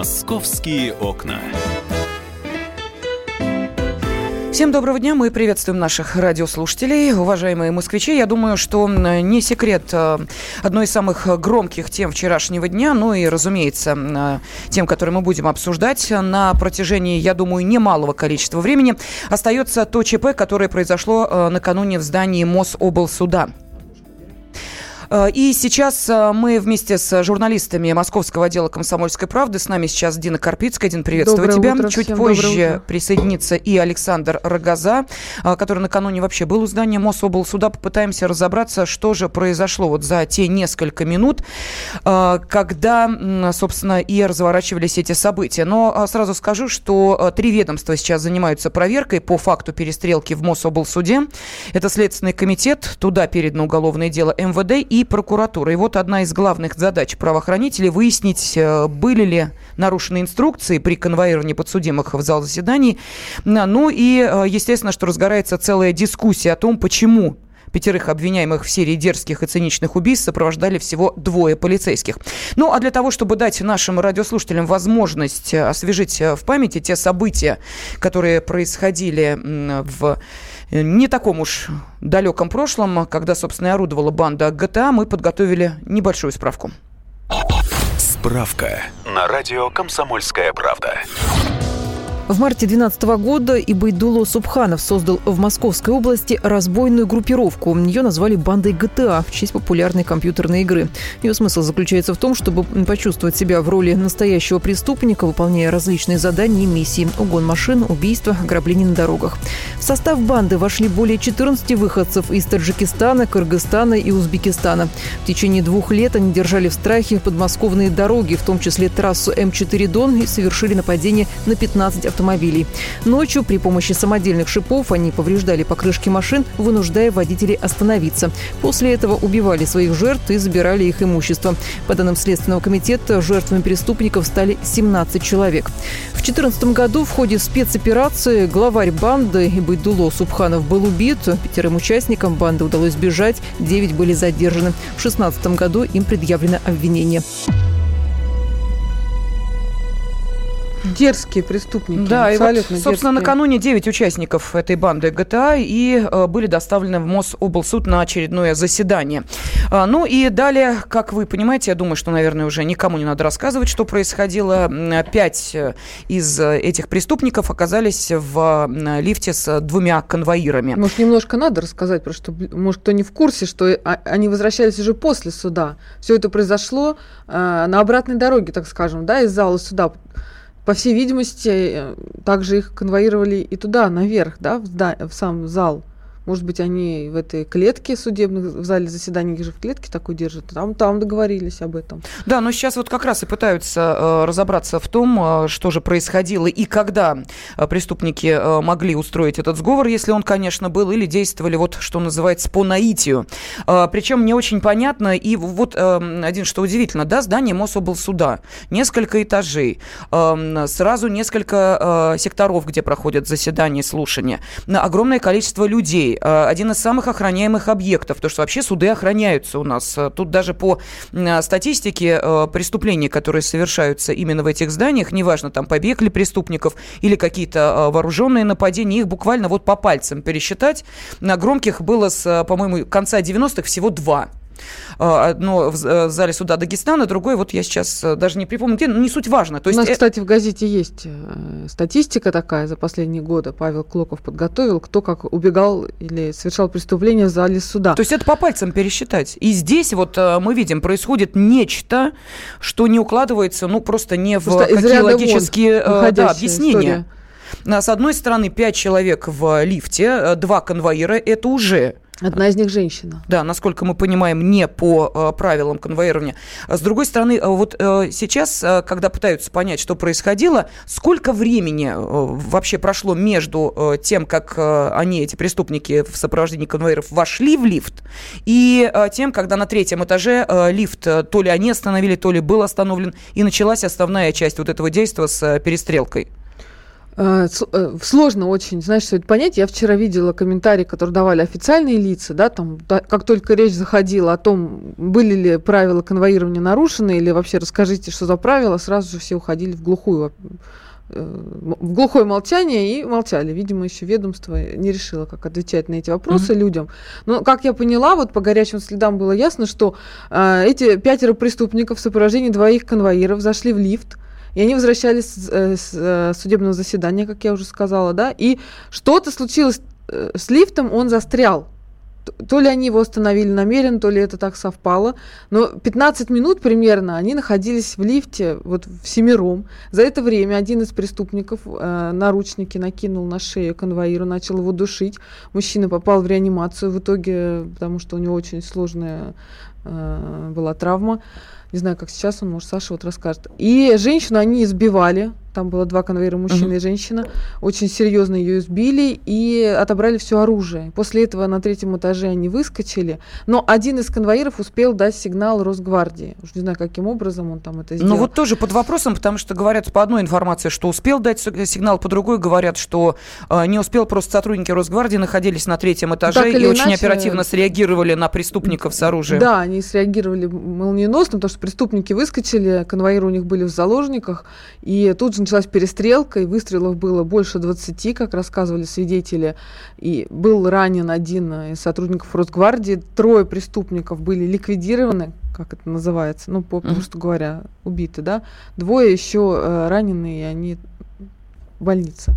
Московские окна. Всем доброго дня. Мы приветствуем наших радиослушателей. Уважаемые москвичи, я думаю, что не секрет э, одной из самых громких тем вчерашнего дня, ну и, разумеется, э, тем, которые мы будем обсуждать на протяжении, я думаю, немалого количества времени, остается то ЧП, которое произошло э, накануне в здании Мособлсуда. Э, и сейчас э, мы вместе с журналистами Московского отдела «Комсомольской правды». С нами сейчас Дина Карпицкая. Дина, приветствую Доброе тебя. Утро, Чуть позже присоединится и Александр Рогоза, э, который накануне вообще был у здания Мособлсуда. Попытаемся разобраться, что же произошло вот за те несколько минут, когда, собственно, и разворачивались эти события. Но сразу скажу, что три ведомства сейчас занимаются проверкой по факту перестрелки в Мособлсуде. Это Следственный комитет, туда передано уголовное дело МВД и прокуратура. И вот одна из главных задач правоохранителей выяснить, э, были ли нарушены инструкции при конвоировании подсудимых в зал заседаний. Ну и, э, естественно, что разгорается целая дискуссия о том, почему Пятерых обвиняемых в серии дерзких и циничных убийств сопровождали всего двое полицейских. Ну, а для того, чтобы дать нашим радиослушателям возможность э, освежить в памяти те события, которые происходили в не таком уж далеком прошлом, когда, собственно, и орудовала банда ГТА, мы подготовили небольшую справку. Справка на радио «Комсомольская правда». В марте 2012 года Ибайдуло Субханов создал в Московской области разбойную группировку. Ее назвали бандой ГТА в честь популярной компьютерной игры. Ее смысл заключается в том, чтобы почувствовать себя в роли настоящего преступника, выполняя различные задания и миссии – угон машин, убийства, ограбления на дорогах. В состав банды вошли более 14 выходцев из Таджикистана, Кыргызстана и Узбекистана. В течение двух лет они держали в страхе подмосковные дороги, в том числе трассу М4 Дон, и совершили нападение на 15 автомобилей автомобилей. Ночью при помощи самодельных шипов они повреждали покрышки машин, вынуждая водителей остановиться. После этого убивали своих жертв и забирали их имущество. По данным Следственного комитета, жертвами преступников стали 17 человек. В 2014 году в ходе спецоперации главарь банды Ибайдуло Субханов был убит. Пятерым участникам банды удалось сбежать, 9 были задержаны. В 2016 году им предъявлено обвинение. Дерзкие преступники. Да, и вот, абсолютно собственно, дерзкие. накануне 9 участников этой банды ГТА и э, были доставлены в Мособлсуд на очередное заседание. А, ну и далее, как вы понимаете, я думаю, что, наверное, уже никому не надо рассказывать, что происходило. Пять э, из э, этих преступников оказались в э, лифте с двумя конвоирами. Может, немножко надо рассказать, потому что, может, кто не в курсе, что а- они возвращались уже после суда. Все это произошло э, на обратной дороге, так скажем, да, из зала суда. По всей видимости, э, также их конвоировали и туда, наверх, да, в, зда- в сам зал. Может быть, они в этой клетке судебных, в зале заседаний, их же в клетке такой держат. Там, там договорились об этом. Да, но сейчас вот как раз и пытаются э, разобраться в том, э, что же происходило и когда э, преступники могли устроить этот сговор, если он, конечно, был, или действовали, вот что называется, по наитию. Причем не очень понятно, и вот один, что удивительно, да, здание Мособлсуда, несколько этажей, сразу несколько секторов, где проходят заседания слушания, огромное количество людей, один из самых охраняемых объектов, потому что вообще суды охраняются у нас. Э, Тут даже по м, статистике э, преступлений, которые совершаются именно в этих зданиях, неважно, там побег ли преступников или какие-то э, вооруженные нападения, их буквально вот по пальцам пересчитать. На громких было, с, э, по-моему, конца 90-х всего два. Э, Одно в э, в зале суда Дагестана, другое, вот я сейчас э, даже не припомню, где, но не суть важно. То У есть, нас, э, кстати, в газете есть статистика такая за последние годы. Павел Клоков подготовил, кто как убегал или совершал преступление в зале суда. То есть это по пальцам пересчитать. И здесь вот мы видим, происходит нечто, что не укладывается, ну, просто не в Просто из какие вон логические э, да, объяснения. история. С одной стороны, пять человек в лифте, два конвоира, это уже Одна из них женщина. да, насколько мы понимаем, не по э, правилам конвоирования. А С другой стороны, э, вот э, сейчас, когда пытаются понять, что происходило, сколько времени вообще прошло между тем, как они, эти преступники в сопровождении конвоиров, вошли в лифт, и тем, когда на третьем этаже лифт то ли они остановили, то ли был остановлен, и началась основная часть вот этого действия с перестрелкой. Э, э, сложно очень, знаешь, все это понять. Я вчера видела комментарии, которые давали официальные лица, да, там, да, как только речь заходила о том, были ли правила конвоирования нарушены, или вообще расскажите, что за правила, сразу же все уходили в глухую э, в глухое молчание и молчали. Видимо, еще ведомство не решило, как отвечать на эти вопросы mm-hmm. людям. Но, как я поняла, вот по горячим следам было ясно, что э, эти пятеро преступников в сопровождении двоих конвоиров зашли в лифт, и они возвращались с, э, с э, судебного заседания, как я уже сказала, да, и что-то случилось э, с лифтом, он застрял. То ли они его остановили намеренно, то ли это так совпало. Но 15 минут примерно они находились в лифте, вот в семером. За это время один из преступников э, наручники накинул на шею конвоиру, начал его душить. Мужчина попал в реанимацию в итоге, потому что у него очень сложная э, была травма. Не знаю, как сейчас он, может, Саша вот расскажет. И женщину они избивали, там было два конвейера, мужчина uh-huh. и женщина. Очень серьезно ее избили и отобрали все оружие. После этого на третьем этаже они выскочили. Но один из конвоиров успел дать сигнал Росгвардии. Уж не знаю, каким образом он там это ну, сделал. Ну вот тоже под вопросом, потому что говорят по одной информации, что успел дать сигнал, по другой говорят, что э, не успел, просто сотрудники Росгвардии находились на третьем этаже и иначе... очень оперативно среагировали на преступников с оружием. Да, они среагировали молниеносно, потому что преступники выскочили, конвоиры у них были в заложниках, и тут же началась перестрелка, и выстрелов было больше 20, как рассказывали свидетели. И был ранен один из сотрудников Росгвардии. Трое преступников были ликвидированы, как это называется, ну, попросту mm-hmm. говоря, убиты, да. Двое еще э, раненые, и они в больнице.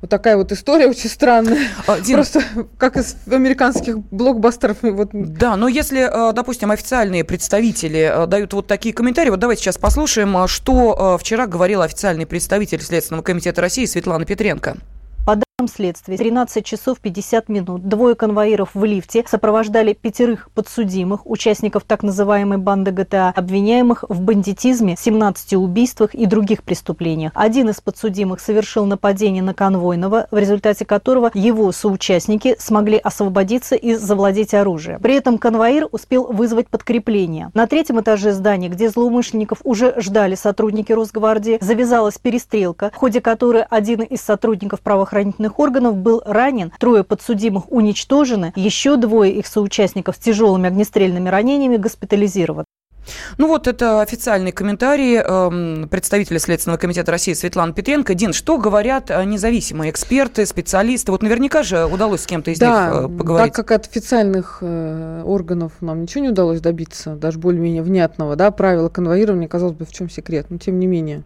Вот такая вот история очень странная. Дин, Просто как из американских блокбастеров. Вот. Да, но если, э, допустим, официальные представители э, дают вот такие комментарии, вот давайте сейчас послушаем, э, что вчера говорил официальный представитель Следственного комитета России Светлана Петренко следствии 13 часов 50 минут двое конвоиров в лифте сопровождали пятерых подсудимых, участников так называемой банды ГТА, обвиняемых в бандитизме, 17 убийствах и других преступлениях. Один из подсудимых совершил нападение на конвойного, в результате которого его соучастники смогли освободиться и завладеть оружием. При этом конвоир успел вызвать подкрепление. На третьем этаже здания, где злоумышленников уже ждали сотрудники Росгвардии, завязалась перестрелка, в ходе которой один из сотрудников правоохранительных правоохранительных органов был ранен, трое подсудимых уничтожены, еще двое их соучастников с тяжелыми огнестрельными ранениями госпитализированы. Ну вот это официальный комментарий э, представителя Следственного комитета России Светланы Петренко. Дин, что говорят э, независимые эксперты, специалисты? Вот наверняка же удалось с кем-то из да, них э, поговорить. так как от официальных э, органов нам ничего не удалось добиться, даже более-менее внятного, да, правила конвоирования, казалось бы, в чем секрет, но тем не менее.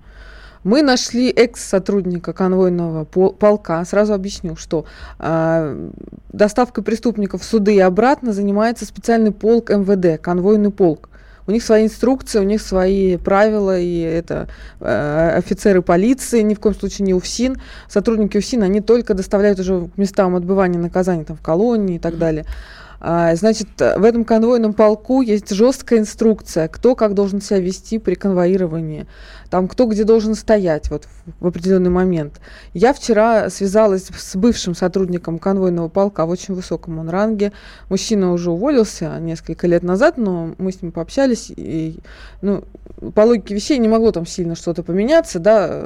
Мы нашли экс-сотрудника конвойного полка. Сразу объясню, что э, доставкой преступников в суды и обратно занимается специальный полк МВД, конвойный полк. У них свои инструкции, у них свои правила, и это э, офицеры полиции, ни в коем случае не УФСИН. Сотрудники УФСИН, они только доставляют уже к местам отбывания наказания, там, в колонии и так далее. А, значит, в этом конвойном полку есть жесткая инструкция, кто как должен себя вести при конвоировании, там кто где должен стоять вот в определенный момент. Я вчера связалась с бывшим сотрудником конвойного полка в очень высоком он ранге. Мужчина уже уволился несколько лет назад, но мы с ним пообщались, и ну, по логике вещей не могло там сильно что-то поменяться, да,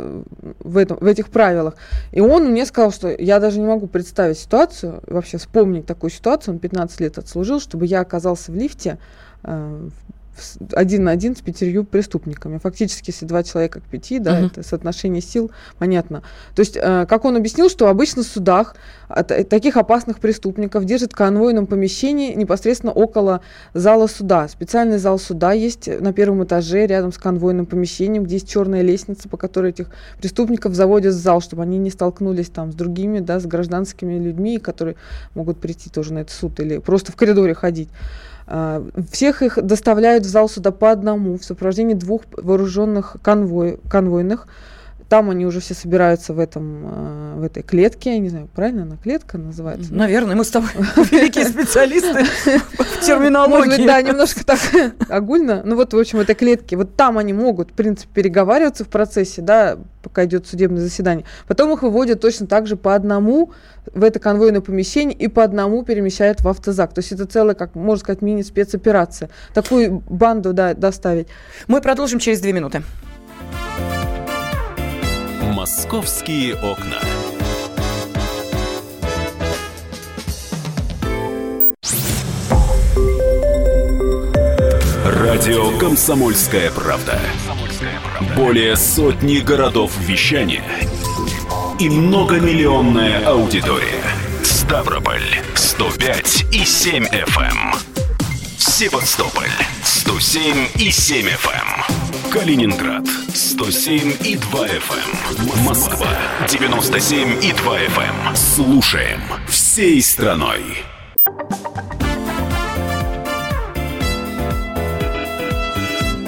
в, этом, в этих правилах. И он мне сказал, что я даже не могу представить ситуацию, вообще вспомнить такую ситуацию, он 15 лет отслужил, чтобы я оказался в лифте э, один на один с пятерью преступниками. Фактически, если два человека к пяти, да, uh-huh. это соотношение сил, понятно. То есть, э, как он объяснил, что обычно в судах от, э, таких опасных преступников держат в конвойном помещении непосредственно около зала суда. Специальный зал суда есть на первом этаже, рядом с конвойным помещением, где есть черная лестница, по которой этих преступников заводят в зал, чтобы они не столкнулись там с другими, да, с гражданскими людьми, которые могут прийти тоже на этот суд или просто в коридоре ходить. А, всех их доставляют в зал суда по одному в сопровождении двух вооруженных конвой, конвойных. Там они уже все собираются в, этом, а, в этой клетке. Я не знаю, правильно она клетка называется? Наверное, мы с тобой великие специалисты в терминологии. Может быть, да, немножко так огульно. Ну вот, в общем, в этой клетке. Вот там они могут, в принципе, переговариваться в процессе, да, пока идет судебное заседание. Потом их выводят точно так же по одному в это конвойное помещение и по одному перемещают в автозак. То есть это целая, как можно сказать, мини-спецоперация. Такую банду да, доставить. Мы продолжим через две минуты. Московские окна. Радио «Комсомольская правда». Более сотни городов вещания и многомиллионная аудитория. Ставрополь 105 и 7 FM. Эм. Севастополь 107 и 7 FM. Эм. Калининград 107 и 2 FM. Эм. Москва 97 и 2 FM. Слушаем всей страной.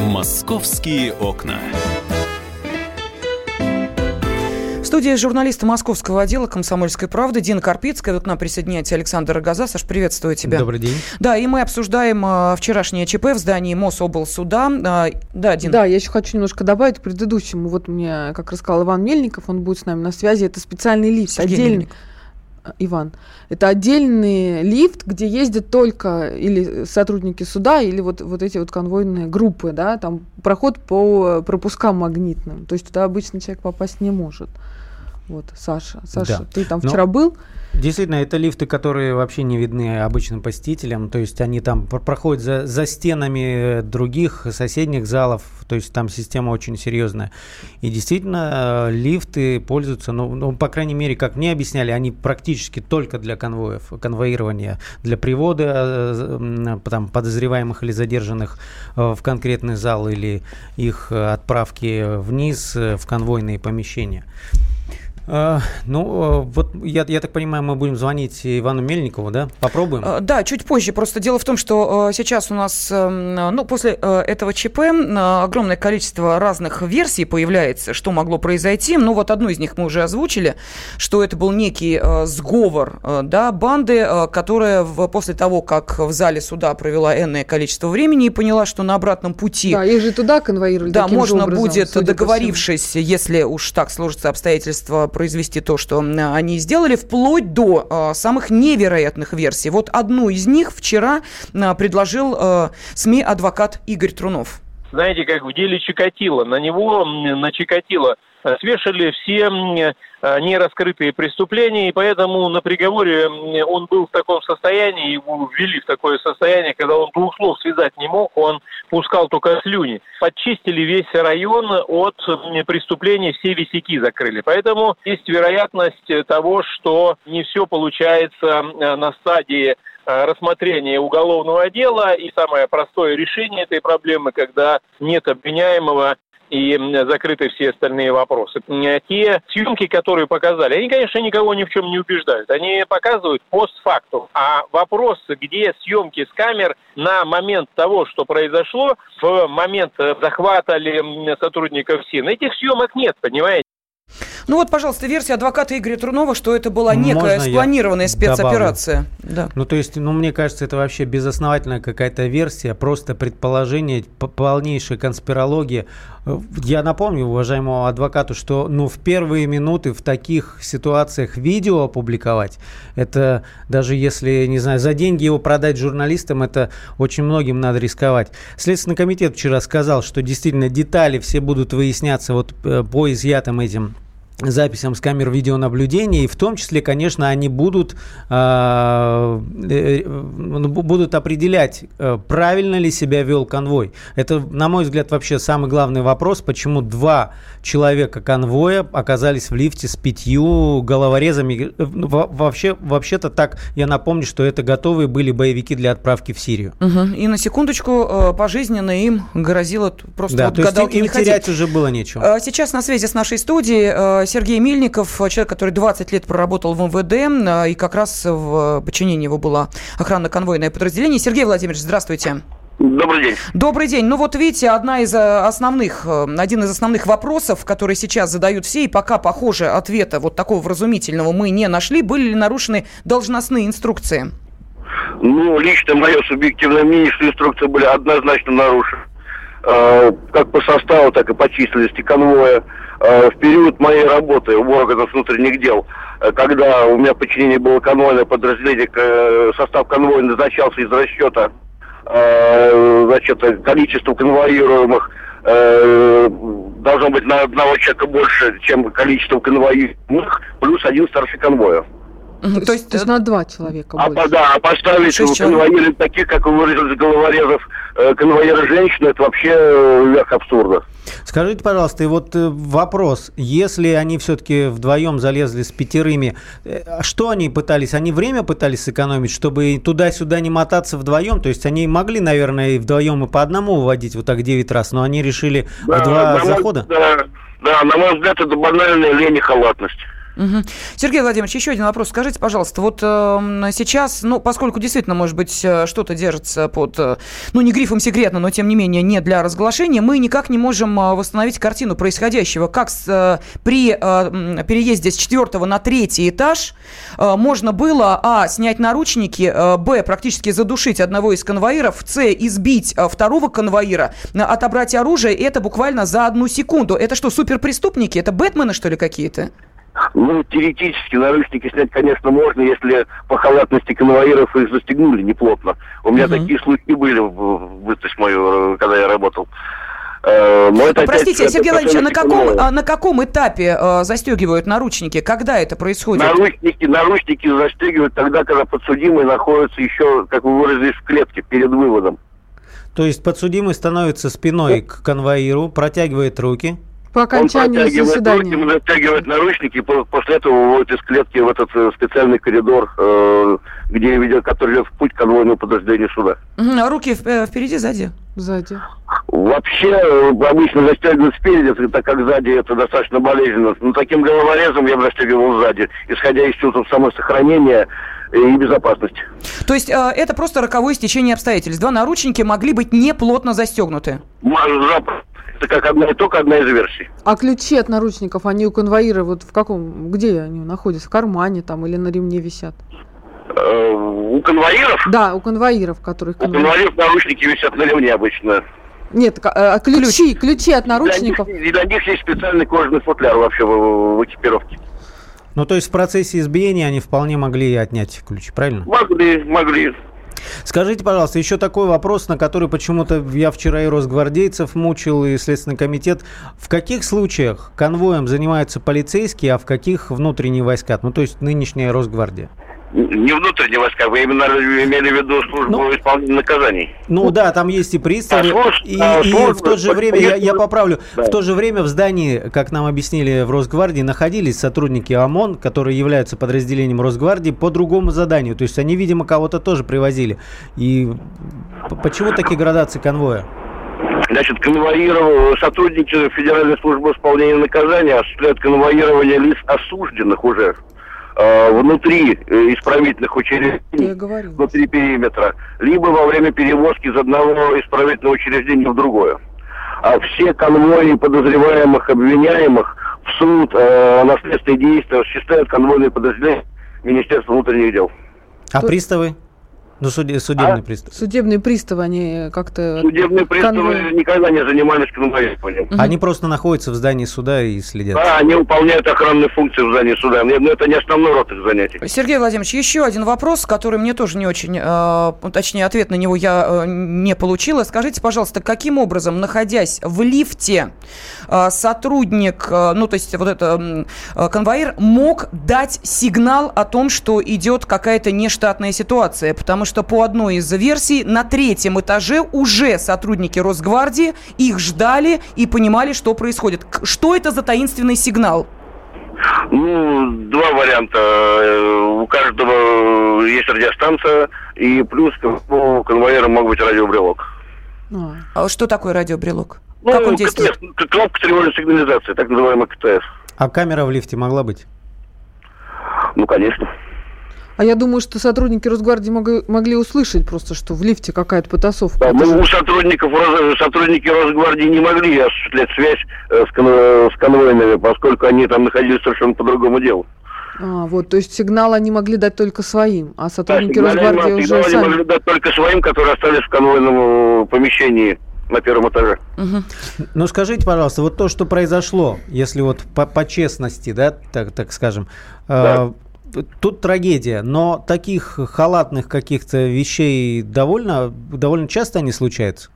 Московские окна. Студии журналиста московского отдела «Комсомольской правды» Дина Карпицкая. Тут к нам присоединяется Александр Рогоза. Саш, приветствую тебя. Добрый день. Да, и мы обсуждаем э, вчерашнее ЧП в здании Мособлсуда. Э, да, Дин. Да, я еще хочу немножко добавить к предыдущему. Вот мне, как рассказал Иван Мельников, он будет с нами на связи. Это специальный лифт, Сергей отдельный. Мельников. Иван. Это отдельный лифт, где ездят только или сотрудники суда, или вот, вот эти вот конвойные группы, да, там проход по пропускам магнитным. То есть туда обычный человек попасть не может. Вот, Саша. Саша, Да. ты там вчера был? Действительно, это лифты, которые вообще не видны обычным посетителям. То есть они там пр- проходят за, за стенами других соседних залов. То есть там система очень серьезная. И действительно, э, лифты пользуются, ну, ну, по крайней мере, как мне объясняли, они практически только для конвоев, конвоирования, для привода э, там, подозреваемых или задержанных э, в конкретный зал или их отправки вниз в конвойные помещения. Э, Ну, э, вот я, я так понимаю, мы будем звонить Ивану Мельникову, да? Попробуем? Э, Да, чуть позже. Просто дело в том, что сейчас у нас, э, ну, после э, этого ЧП огромное количество разных версий появляется, что могло произойти. Ну, вот одну из них мы уже озвучили, что это был некий э, сговор, э, да, банды, которая после того, как в зале суда провела энное количество времени и поняла, что на обратном пути Да, их же туда конвоируют. да, таким же можно образом, будет, договорившись, если уж так сложатся обстоятельства, произвести то, что они сделали, вплоть до э, самых невероятных версий. Вот одну из них вчера э, предложил э, СМИ адвокат Игорь Трунов. Знаете, как в деле Чикатило. На него, на Чикатило, э, свешали все э, нераскрытые преступления, и поэтому на приговоре он был в таком состоянии, его ввели в такое состояние, когда он двух слов связать не мог, он пускал только слюни. Подчистили весь район от преступлений, все висяки закрыли. Поэтому есть вероятность того, что не все получается э, на стадии э, рассмотрения уголовного дела и самое простое решение этой проблемы, когда нет обвиняемого и закрыты все остальные вопросы. Те съемки, которые показали, они, конечно, никого ни в чем не убеждают. Они показывают постфактум. А вопрос, где съемки с камер на момент того, что произошло, в момент э, захвата ли сотрудников СИН, этих съемок нет, понимаете? Ну вот, пожалуйста, версия адвоката Игоря Трунова, что это была некая Можно спланированная спецоперация. Да. Ну, то есть, ну, мне кажется, это вообще безосновательная какая-то версия, просто предположение, полнейшая конспирология. Я напомню уважаемому адвокату, что, ну, в первые минуты в таких ситуациях видео опубликовать, это даже если, не знаю, за деньги его продать журналистам, это очень многим надо рисковать. Следственный комитет вчера сказал, что действительно детали все будут выясняться вот э, по изъятым этим записям с камер видеонаблюдения, и в том числе, конечно, они будут, а, э, бу- будут определять, э, правильно ли себя вел конвой. Это, на мой взгляд, вообще самый главный вопрос, почему два человека конвоя оказались в лифте с пятью головорезами. Э, во- Вообще, вообще-то так, я напомню, что это готовые были боевики для отправки в Сирию. Мгм. И на секундочку, э, пожизненно им грозило просто Да, вот то есть им, им терять уже было нечего. Сейчас на связи с нашей студией э, Сергей Мильников, э, человек, который 20 лет проработал в МВД, э, и как раз в подчинении его было охранно-конвойное подразделение. Сергей Владимирович, здравствуйте. Добрый день. Добрый день. Ну вот видите, одна из э, основных, э, один из основных вопросов, которые сейчас задают все, и пока, похоже, ответа вот такого вразумительного мы не нашли, были ли нарушены должностные инструкции? Ну, лично мое субъективное мнение, что инструкции были однозначно нарушены. Э, как по составу, так и по численности конвоя. Э, в период моей работы в органах внутренних дел, э, когда у меня в подчинении было конвойное подразделение, э, состав конвоя назначался из расчета значит, количества конвоируемых должно быть на одного человека больше, чем количество конвоированных, плюс один старший конвоя. Мгм, То есть, То есть на два человека А, больше. да, а поставить Шесть человек. конвоиры таких, как вы выразились, головорезов, э, конвоиры женщины, это вообще э, верх абсурда. Скажите, пожалуйста, и вот э, вопрос, если они все-таки вдвоем залезли с пятерыми, что они пытались? Они время пытались сэкономить, чтобы туда-сюда не мотаться вдвоем? То есть они могли, наверное, и вдвоем и по одному выводить вот так 9 раз, но они решили в Да, два на мой- захода? Да, да, на мой взгляд, это банальная лень и халатность. Мгм. Сергей Владимирович, еще один вопрос. Скажите, пожалуйста, вот эм, сейчас, ну, поскольку действительно, может быть, э, что-то держится под, э, ну, не грифом секретно, но, тем не менее, не для разглашения, мы никак не можем э, восстановить картину происходящего. Как с, э, при э, переезде с четвертого на третий этаж э, можно было, а, снять наручники, э, б, практически задушить одного из конвоиров, с, избить э, второго конвоира, э, отобрать оружие, это буквально за одну секунду. Это что, суперпреступники? Это Бэтмены, что ли, какие-то? Ну, теоретически наручники снять, конечно, можно, если по халатности конвоиров их застегнули неплотно. У меня Мгм. такие случаи были в, бытность мою, когда я работал. Э, Но это опять Простите, это Сергей Владимирович, а на каком, а на каком этапе э, застегивают наручники? Когда это происходит? Наручники, наручники застегивают тогда, когда подсудимый находится еще, как вы выразились, в клетке перед выводом. То есть подсудимый становится спиной к конвоиру, протягивает руки, По окончанию Он заседания. руки, затягивает наручники, после этого выводит из клетки в этот э, специальный коридор, э, где ведет, который ведет в путь конвойного подразделения суда. А Руки э, впереди, сзади? Сзади. Вообще, обычно застегивают спереди, так как сзади это достаточно болезненно. Но таким головорезом я бы застегивал сзади, исходя из чувства самосохранения и безопасности. То есть э, это просто роковое стечение обстоятельств. Два наручники могли быть неплотно застегнуты. Это как одна и только одна из версий. А ключи от наручников, они у конвоира вот в каком, где они находятся? В кармане там или на ремне висят? Э, У конвоиров, Да, у конвоиров, которых у конвоир... конвоиров наручники висят на ремне обычно. Нет, э, ключи, ключи от наручников. Для них, и для них есть специальный кожаный футляр вообще в- в экипировке. Ну, то есть в процессе избиения они вполне могли отнять ключи, правильно? Могли, могли. Скажите, пожалуйста, еще такой вопрос, на который почему-то я вчера и росгвардейцев мучил, и Следственный комитет. В каких случаях конвоем занимаются полицейские, а в каких внутренние войска? Ну, то есть нынешняя Росгвардия. Не внутренние войска, вы именно имели в виду службу Ну, исполнения наказаний. Ну да, там есть и приставы, А и, а и службы, в то же время, я, я поправлю, Да. в то же время в здании, как нам объяснили в Росгвардии, находились сотрудники ОМОН, которые являются подразделением Росгвардии по другому заданию. То есть они, видимо, кого-то тоже привозили. И почему такие градации конвоя? Значит, конвоировал сотрудники Федеральной службы исполнения наказания осуществляют конвоирование лиц осужденных уже э, внутри э, исправительных учреждений, внутри периметра, либо во время перевозки из одного исправительного учреждения в другое. А все конвои подозреваемых, обвиняемых в суд э, на следственные действия осуществляют конвойные подразделения Министерства внутренних дел. А Тут- приставы? Ну, суде- судебный А? пристав. Судебные приставы, они как-то... Судебные приставы конвой- никогда не занимались конвоированием. Мгм. Они просто находятся в здании суда и следят. Да, они выполняют охранные функции в здании суда, но это не основной род их занятий. Сергей Владимирович, еще один вопрос, который мне тоже не очень, э, точнее, ответ на него я э, не получила. Скажите, пожалуйста, каким образом, находясь в лифте, э, сотрудник, э, ну, то есть вот это э, конвоир, мог дать сигнал о том, что идет какая-то нештатная ситуация? Потому что по одной из версий на третьем этаже уже сотрудники Росгвардии их ждали и понимали, что происходит. Что это за таинственный сигнал? Ну, два варианта. Э, У каждого есть радиостанция, и плюс у конвоира мог быть радиобрелок. А, А Что такое радиобрелок? Ну, как он действует? КТС, к- кнопка тревожной сигнализации, так называемый КТС. А камера в лифте могла быть? Ну, конечно. А я думаю, что сотрудники Росгвардии могли, могли услышать просто, что в лифте какая-то потасовка. Да, ну, у сотрудников, сотрудники Росгвардии не могли осуществлять связь э, с, кон- с конвойными, поскольку они там находились совершенно по другому делу. А, вот, то есть сигнал они могли дать только своим, а Да, сотрудники сигналы Росгвардии они уже сами... могли дать только своим, которые остались в конвойном э, помещении на первом этаже. Ну, скажите, пожалуйста, вот то, что произошло, если вот по, по честности, да, так, так скажем, э, тут трагедия, но таких халатных каких-то вещей довольно, довольно часто они случаются?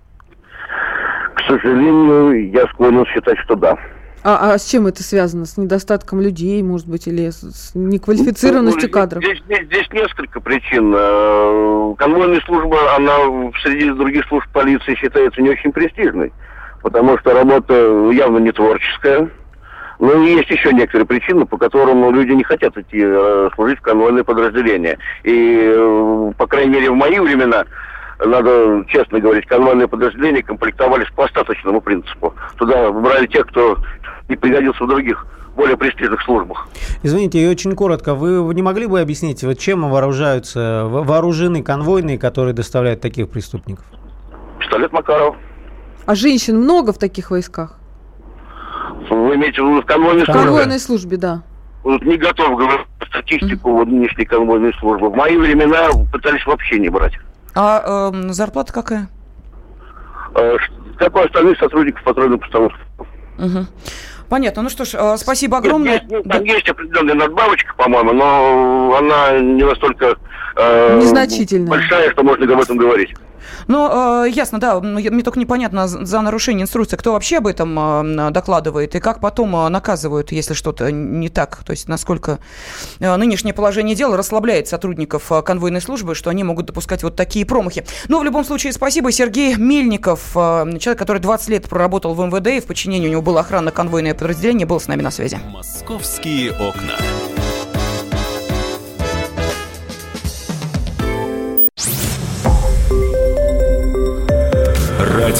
К сожалению, я склонен считать, что да. А, а с чем это связано? С недостатком людей, может быть, или с, неквалифицированностью Ну, кадров? Здесь, здесь- здесь несколько причин. Э, Конвойная служба, она среди других служб полиции считается не очень престижной, потому что работа явно не творческая. Ну и есть еще некоторые причины, по которым люди не хотят идти э, служить в конвойное подразделение. И, э, по крайней мере, в мои времена, надо честно говорить, конвойные подразделения комплектовались по остаточному принципу. Туда брали тех, кто не пригодился в других, более престижных службах. Извините, и очень коротко, вы не могли бы объяснить, вот чем вооружаются, во- вооружены конвойные, которые доставляют таких преступников? Пистолет Макаров. А женщин много в таких войсках? Вы имеете в виду в конвойной В службе? конвойной службе, да. Вот не готов говорить статистику вот нынешней конвойной службы. В мои времена пытались вообще не брать. А эм, зарплата какая? Э, Как у остальных сотрудников патрульной постановки. Мгм. Понятно. Ну что ж, э, спасибо Нет, огромное. есть- ну, Да. Там есть определенная надбавочка, по-моему, но она не настолько э, Незначительная. большая, что можно об этом говорить. Ну, э, ясно, да. Мне только непонятно за нарушение инструкции, кто вообще об этом э, докладывает и как потом э, наказывают, если что-то не так. То есть насколько нынешнее положение дела расслабляет сотрудников конвойной службы, что они могут допускать вот такие промахи. Но в любом случае спасибо. Сергей Мельников, человек, который 20 лет проработал в МВД, и в подчинении у него было охранно-конвойное подразделение, был с нами на связи. Московские окна.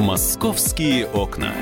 Московские окна.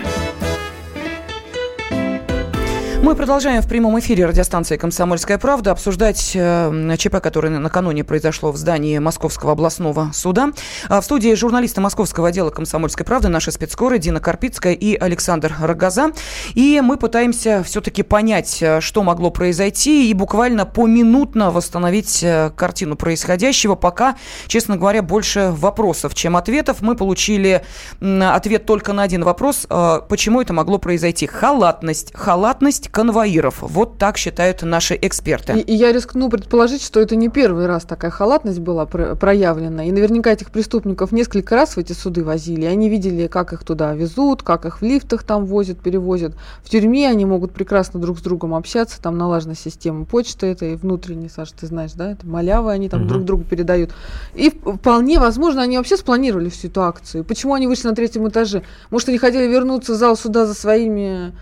Мы продолжаем в прямом эфире радиостанции «Комсомольская правда» обсуждать э, ЧП, которое накануне произошло в здании Московского областного суда. А в студии журналисты Московского отдела «Комсомольской правды» наши спецкоры Дина Карпицкая и Александр Рогоза. И мы пытаемся все-таки понять, э, что могло произойти, и буквально поминутно восстановить э, картину происходящего. Пока, честно говоря, больше вопросов, чем ответов. Мы получили ответ только на один вопрос. э, Почему это могло произойти? Халатность. Халатность конвоиров. Вот так считают наши эксперты. И, и я рискну предположить, что это не первый раз такая халатность была про- проявлена. И наверняка этих преступников несколько раз в эти суды возили. и Они видели, как их туда везут, как их в лифтах там возят, перевозят. В тюрьме они могут прекрасно друг с другом общаться. Там налажена система почты этой внутренней, Саша, ты знаешь, да? Это малявы они там Мгм. друг другу передают. И вполне возможно, они вообще спланировали всю эту акцию. Почему они вышли на третьем этаже? Может, они хотели вернуться в зал суда за своими,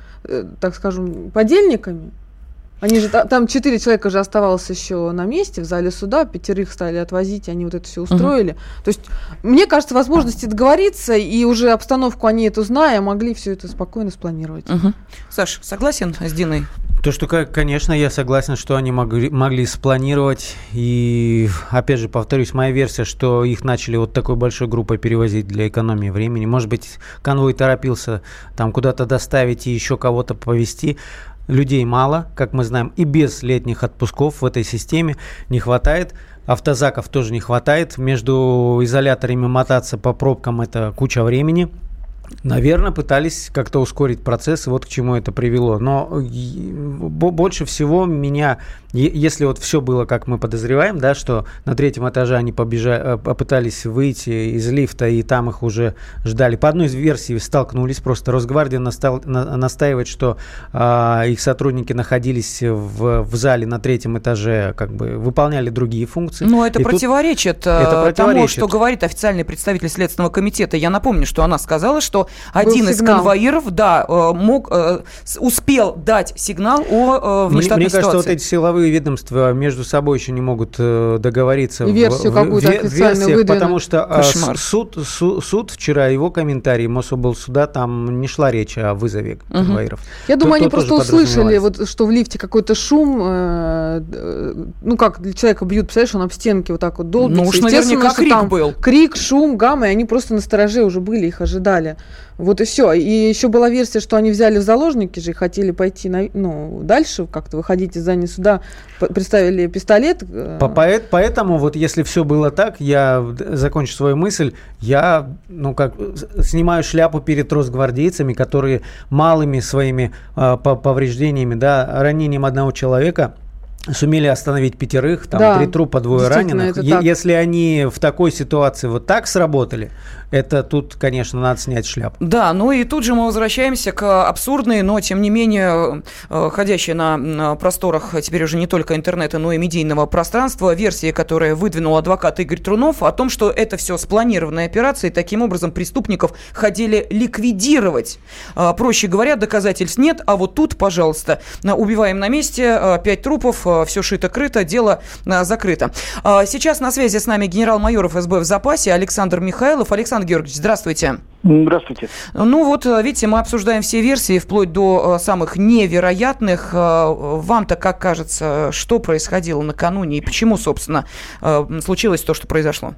так скажем, подельниками? Они же та- там четыре человека же оставалось еще на месте в зале суда, пятерых стали отвозить, они вот это все устроили. То есть, мне кажется, возможности договориться и уже обстановку они эту зная, могли все это спокойно спланировать. Мгм. Саш, согласен с Диной? То, что, конечно, я согласен, что они могли, могли спланировать. И, опять же, повторюсь, моя версия, что их начали вот такой большой группой перевозить для экономии времени. Может быть, конвой торопился там куда-то доставить и еще кого-то повезти. Людей мало, как мы знаем, и без летних отпусков в этой системе не хватает. Автозаков тоже не хватает. Между изоляторами мотаться по пробкам это куча времени. Наверное, пытались как-то ускорить процесс, и вот к чему это привело. Но больше всего меня, если вот все было, как мы подозреваем, да, что на третьем этаже они побежа- э, попытались выйти из лифта, и там их уже ждали. По одной из версий столкнулись, просто Росгвардия настал- на- настаивает, что а, их сотрудники находились в, в зале на третьем этаже, как бы выполняли другие функции. Но это И тут- противоречит, э, Это тому, противоречит. что говорит официальный представитель Следственного комитета. Я напомню, что она сказала, что один из сигнал. конвоиров, да, э, мог, э, успел дать сигнал о э, Мне, внештатной мне кажется, вот ситуации. эти силовые ведомства между собой еще не могут договориться И версию в, какую-то официально версиях, выдвинуть. потому что а, Кошмар. суд, су- суд вчера, его комментарий Мособлсуда, там не шла речь о вызове конвоиров. Я думаю, Тут- они тут просто услышали, вот, что в лифте какой-то шум, ну как для человека бьют, представляешь, он об стенки вот так вот долбится. Ну уж наверняка что крик был. Крик, шум, гамма, и они просто на стороже уже были, их ожидали. Вот и все. И еще была версия, что они взяли в заложники же и хотели пойти на, ну, дальше, как-то выходить из здания суда, п- представили пистолет. э, По- поэт- Поэтому вот если все было так, я закончу свою мысль, я, ну как, снимаю шляпу перед росгвардейцами, которые малыми своими по- повреждениями, да, ранением одного человека сумели остановить пятерых, там Да, три трупа, двое раненых. Если они в такой ситуации вот так сработали, это тут, конечно, надо снять шляпу. Да, ну и тут же мы возвращаемся к абсурдной, но тем не менее э, ходящей на, просторах теперь уже не только интернета, но и медийного пространства версии, которая выдвинул адвокат Игорь Трунов о том, что это все спланированная операция, и таким образом преступников хотели ликвидировать. А, Проще говоря, доказательств нет, а вот тут, пожалуйста, убиваем на месте, а, пять трупов, все шито-крыто, дело закрыто. Сейчас на связи с нами генерал-майор ФСБ в запасе Александр Михайлов. Александр Георгиевич, здравствуйте. Здравствуйте. Ну вот, э, видите, мы обсуждаем все версии, вплоть до э, самых невероятных. Э, Вам-то как кажется, что происходило накануне и почему, собственно, случилось то, что произошло?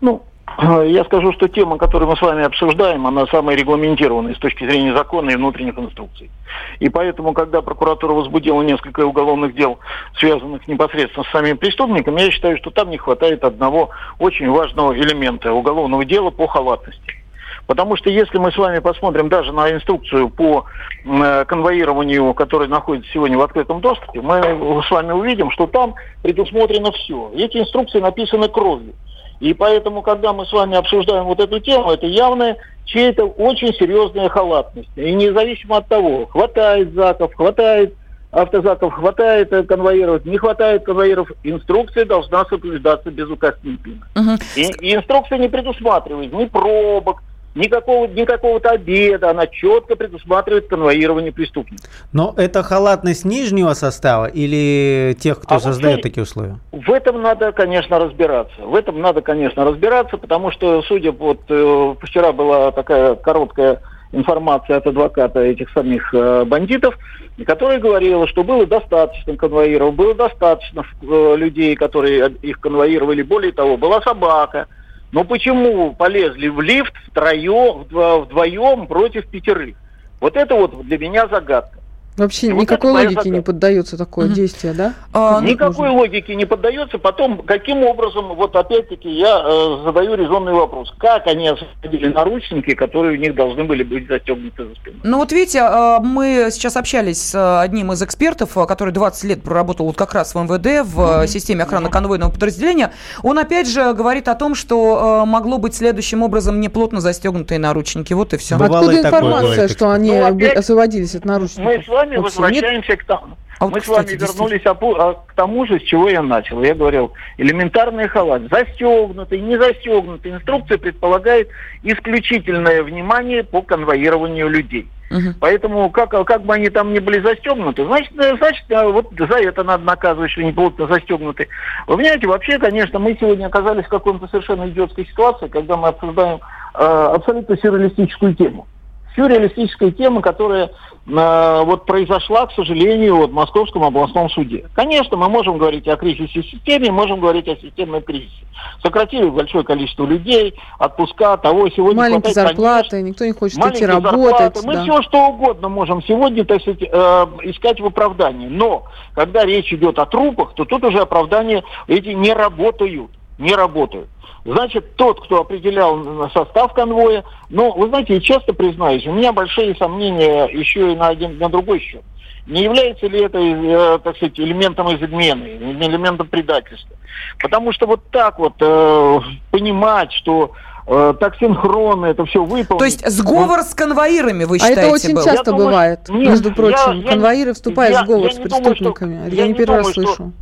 Ну, я скажу, что тема, которую мы с вами обсуждаем, она самая регламентированная с точки зрения закона и внутренних инструкций. И поэтому, когда прокуратура возбудила несколько уголовных дел, связанных непосредственно с самим преступником, я считаю, что там не хватает одного очень важного элемента уголовного дела по халатности. Потому что если мы с вами посмотрим даже на инструкцию по э, конвоированию, которая находится сегодня в открытом доступе, мы с вами увидим, что там предусмотрено все. Эти инструкции написаны кровью. И поэтому, когда мы с вами обсуждаем вот эту тему, это явная чья-то очень серьезная халатность. И независимо от того, хватает заков, хватает автозаков, хватает э, конвоиров, не хватает конвоиров, инструкция должна соблюдаться безукоснительно. Мгм. И, и инструкция не предусматривает ни пробок, никакого, ни какого-то обеда. Она четко предусматривает конвоирование преступников. Но это халатность нижнего состава или тех, кто А вот создает смотри, такие условия? В этом надо, конечно, разбираться. В этом надо, конечно, разбираться, потому что, судя по... Вот, э, вчера была такая короткая информация от адвоката этих самих э, бандитов, которая говорила, что было достаточно конвоиров, было достаточно э, людей, которые их конвоировали. Более того, была собака. Но почему полезли в лифт втроем, вдво- вдвоем против пятерых? Вот это вот для меня загадка. Вообще И вот никакой логике не поддается такое Мгм. действие, да? А, ну, Никакой логике не поддается. Потом, каким образом, вот опять-таки, я э, задаю резонный вопрос. Как они освободили наручники, которые у них должны были быть застегнуты за спиной? Ну вот видите, э, мы сейчас общались с э, одним из экспертов, э, который 20 лет проработал вот как раз в МВД, в э, системе охраны конвойного подразделения. Он опять же говорит о том, что э, могло быть следующим образом неплотно застегнутые наручники. Вот и все. Бывало Откуда и такое, информация, говорит что они Ну, опять- освободились от наручников? Мы с вами Вообще возвращаемся к тому. А вот, Мы кстати, с вами вернулись опу- а, к тому же, с чего я начал. Я говорил, элементарный халат. Застегнутый, не застегнутый. Инструкция предполагает исключительное внимание по конвоированию людей. Мгм. Поэтому, как, как бы они там ни были застегнуты, значит, э, значит, э, вот за это надо наказывать, что они плотно застегнуты. Вы понимаете, вообще, конечно, мы сегодня оказались в какой-то совершенно идиотской ситуации, когда мы обсуждаем э, абсолютно сюрреалистическую тему. Сюрреалистическая тема, которая э, вот произошла, к сожалению, вот в Московском областном суде. Конечно, мы можем говорить о кризисе в системе, можем говорить о системном кризисе. Сократили большое количество людей, отпуска, того, сегодня Маленькие хватает, зарплаты, никто не хочет идти работать. зарплаты. Мы да. все что угодно можем сегодня, так сказать, э, искать в оправдании. Но когда речь идет о трупах, то тут уже оправдания эти не работают. Не работают. Значит, тот, кто определял состав конвоя, ну, вы знаете, я честно признаюсь, у меня большие сомнения еще и на, один, на другой счет. Не является ли это, э, так сказать, элементом измены, элементом предательства? Потому что вот так вот э, понимать, что э, так синхронно это все выполнить... То есть сговор с конвоирами, вы А считаете, это очень был? часто Я думаю, бывает, нет, между прочим. я- Конвоиры вступают я- в сговор я с не думаю, что- преступниками. я я не первый раз думаю, что- слышу.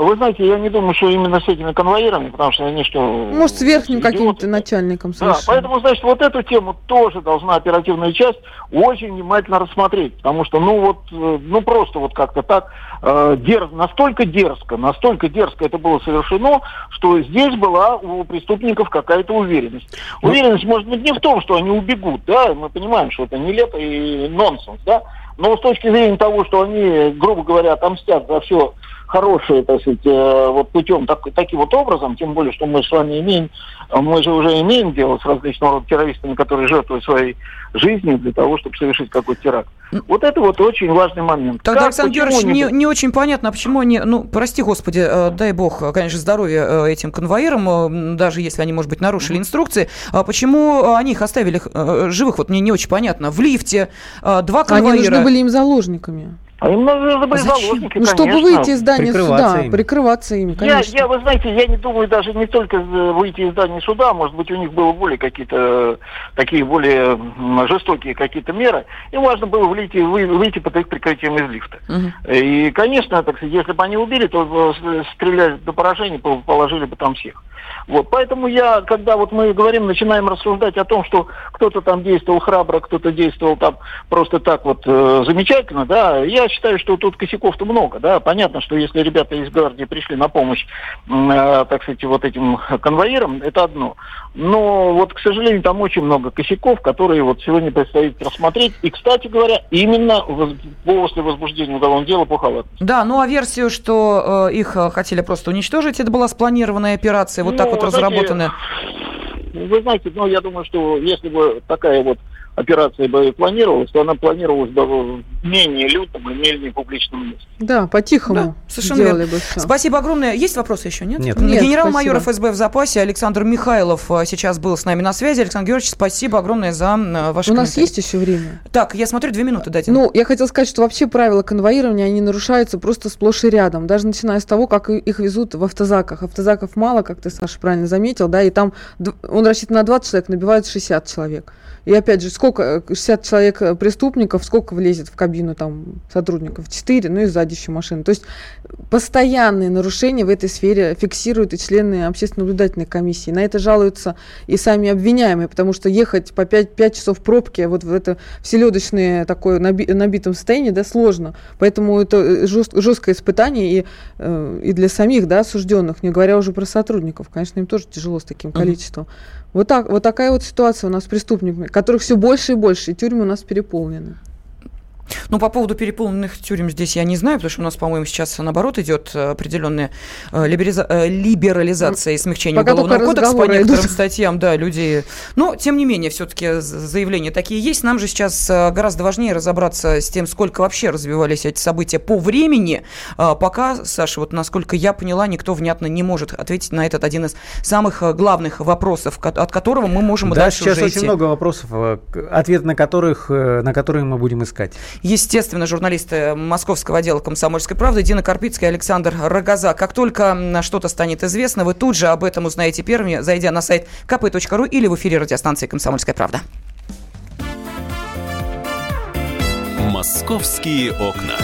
Вы знаете, я не думаю, что именно с этими конвоирами, потому что они что... Может, с верхним каким-то да. начальником Да, совершенно. поэтому, значит, вот эту тему тоже должна оперативная часть очень внимательно рассмотреть, потому что, ну вот, э, ну просто вот как-то так, э, дерз- настолько дерзко, настолько дерзко это было совершено, что здесь была у преступников какая-то уверенность. Ну- Уверенность может быть не в том, что они убегут, да, мы понимаем, что это нелепо и нонсенс, да, но с точки зрения того, что они, грубо говоря, отомстят за все хорошее, так сказать, э, вот путем так, таким вот образом, тем более, что мы с вами имеем, мы же уже имеем дело с различного рода террористами, которые жертвуют своей жизнью для того, чтобы совершить какой-то теракт. Вот это вот очень важный момент. Тогда, как, Александр Георгиевич, не, не очень понятно, а почему они, ну, прости господи, э, дай бог, конечно, здоровья э, этим конвоирам, даже если они, может быть, нарушили инструкции, а почему они их оставили живых, вот мне не очень понятно, в лифте, два конвоира. Они нужны были им заложниками. А им нужны были заложники, Ну, чтобы выйти из здания суда, им. прикрываться им, конечно. Я, я, вы знаете, я не думаю даже не только выйти из здания суда, может быть, у них было более какие-то такие более жестокие какие-то меры. Им важно было выйти, выйти под их прикрытием из лифта. Угу. И, конечно, так сказать, если бы они убили, то э, стреляли до поражения, положили бы там всех. Вот, поэтому я, когда вот мы говорим, начинаем рассуждать о том, что кто-то там действовал храбро, кто-то действовал там просто так вот э, замечательно, да, я считаю, что тут косяков-то много, да. Понятно, что если ребята из гвардии пришли на помощь, э, так сказать, вот этим конвоирам, это одно. Но вот, к сожалению, там очень много косяков, которые вот сегодня предстоит рассмотреть. И, кстати говоря, именно после возбуждения уголовного дела по халатности. Да, ну а версию, что э, их э, хотели просто уничтожить, это была спланированная операция, вот ну, так вот разработанная. Вы знаете, ну, я думаю, что если бы такая вот операция бы планировалась, то она планировалась бы в менее лютом и менее публичном месте. Да, по-тихому. Да, совершенно верно. Бы все. Спасибо огромное. Есть вопросы еще, нет? Нет. нет Генерал-майор ФСБ в запасе Александр Михайлов а, сейчас был с нами на связи. Александр Георгиевич, спасибо огромное за а, ваш У нас есть еще время? Так, я смотрю, две минуты дайте. Ну, я хотела сказать, что вообще правила конвоирования, они нарушаются просто сплошь и рядом. Даже начиная с того, как их везут в автозаках. Автозаков мало, как ты, Саша, правильно заметил, да, и там он рассчитан на 20 человек, набивают 60 человек. И опять же, сколько, 60 человек э, преступников, сколько влезет в кабину там сотрудников? 4, ну и сзади еще машины. То есть постоянные нарушения в этой сфере фиксируют и члены общественно-наблюдательной комиссии. На это жалуются и сами обвиняемые, потому что ехать по 5, 5 часов пробки вот в это в селедочное такое наби, набитом состоянии, да, сложно. Поэтому это э, жест, жесткое испытание и, э, и для самих, да, осужденных, не говоря уже про сотрудников. Конечно, им тоже тяжело с таким количеством. Mm-hmm. Вот, так, вот такая вот ситуация у нас с преступниками, которых все больше и больше, и тюрьмы у нас переполнены. Ну, по поводу переполненных тюрем здесь я не знаю, потому что у нас, по-моему, сейчас, наоборот, идет э, определенная э, э, либерализация и смягчение Пока уголовного кодекса по некоторым идут. статьям. Да, люди... Но, тем не менее, все-таки заявления такие есть. Нам же сейчас гораздо важнее разобраться с тем, сколько вообще развивались эти события по времени. Пока, Саша, вот насколько я поняла, никто внятно не может ответить на этот один из самых главных вопросов, от которого мы можем да, дальше сейчас уже очень идти. много вопросов, ответ на которых, на которые мы будем искать естественно, журналисты московского отдела «Комсомольской правды» Дина Карпицкая и Александр Рогоза. Как только что-то станет известно, вы тут же об этом узнаете первыми, зайдя на сайт kp.ru или в эфире радиостанции «Комсомольская правда». «Московские окна».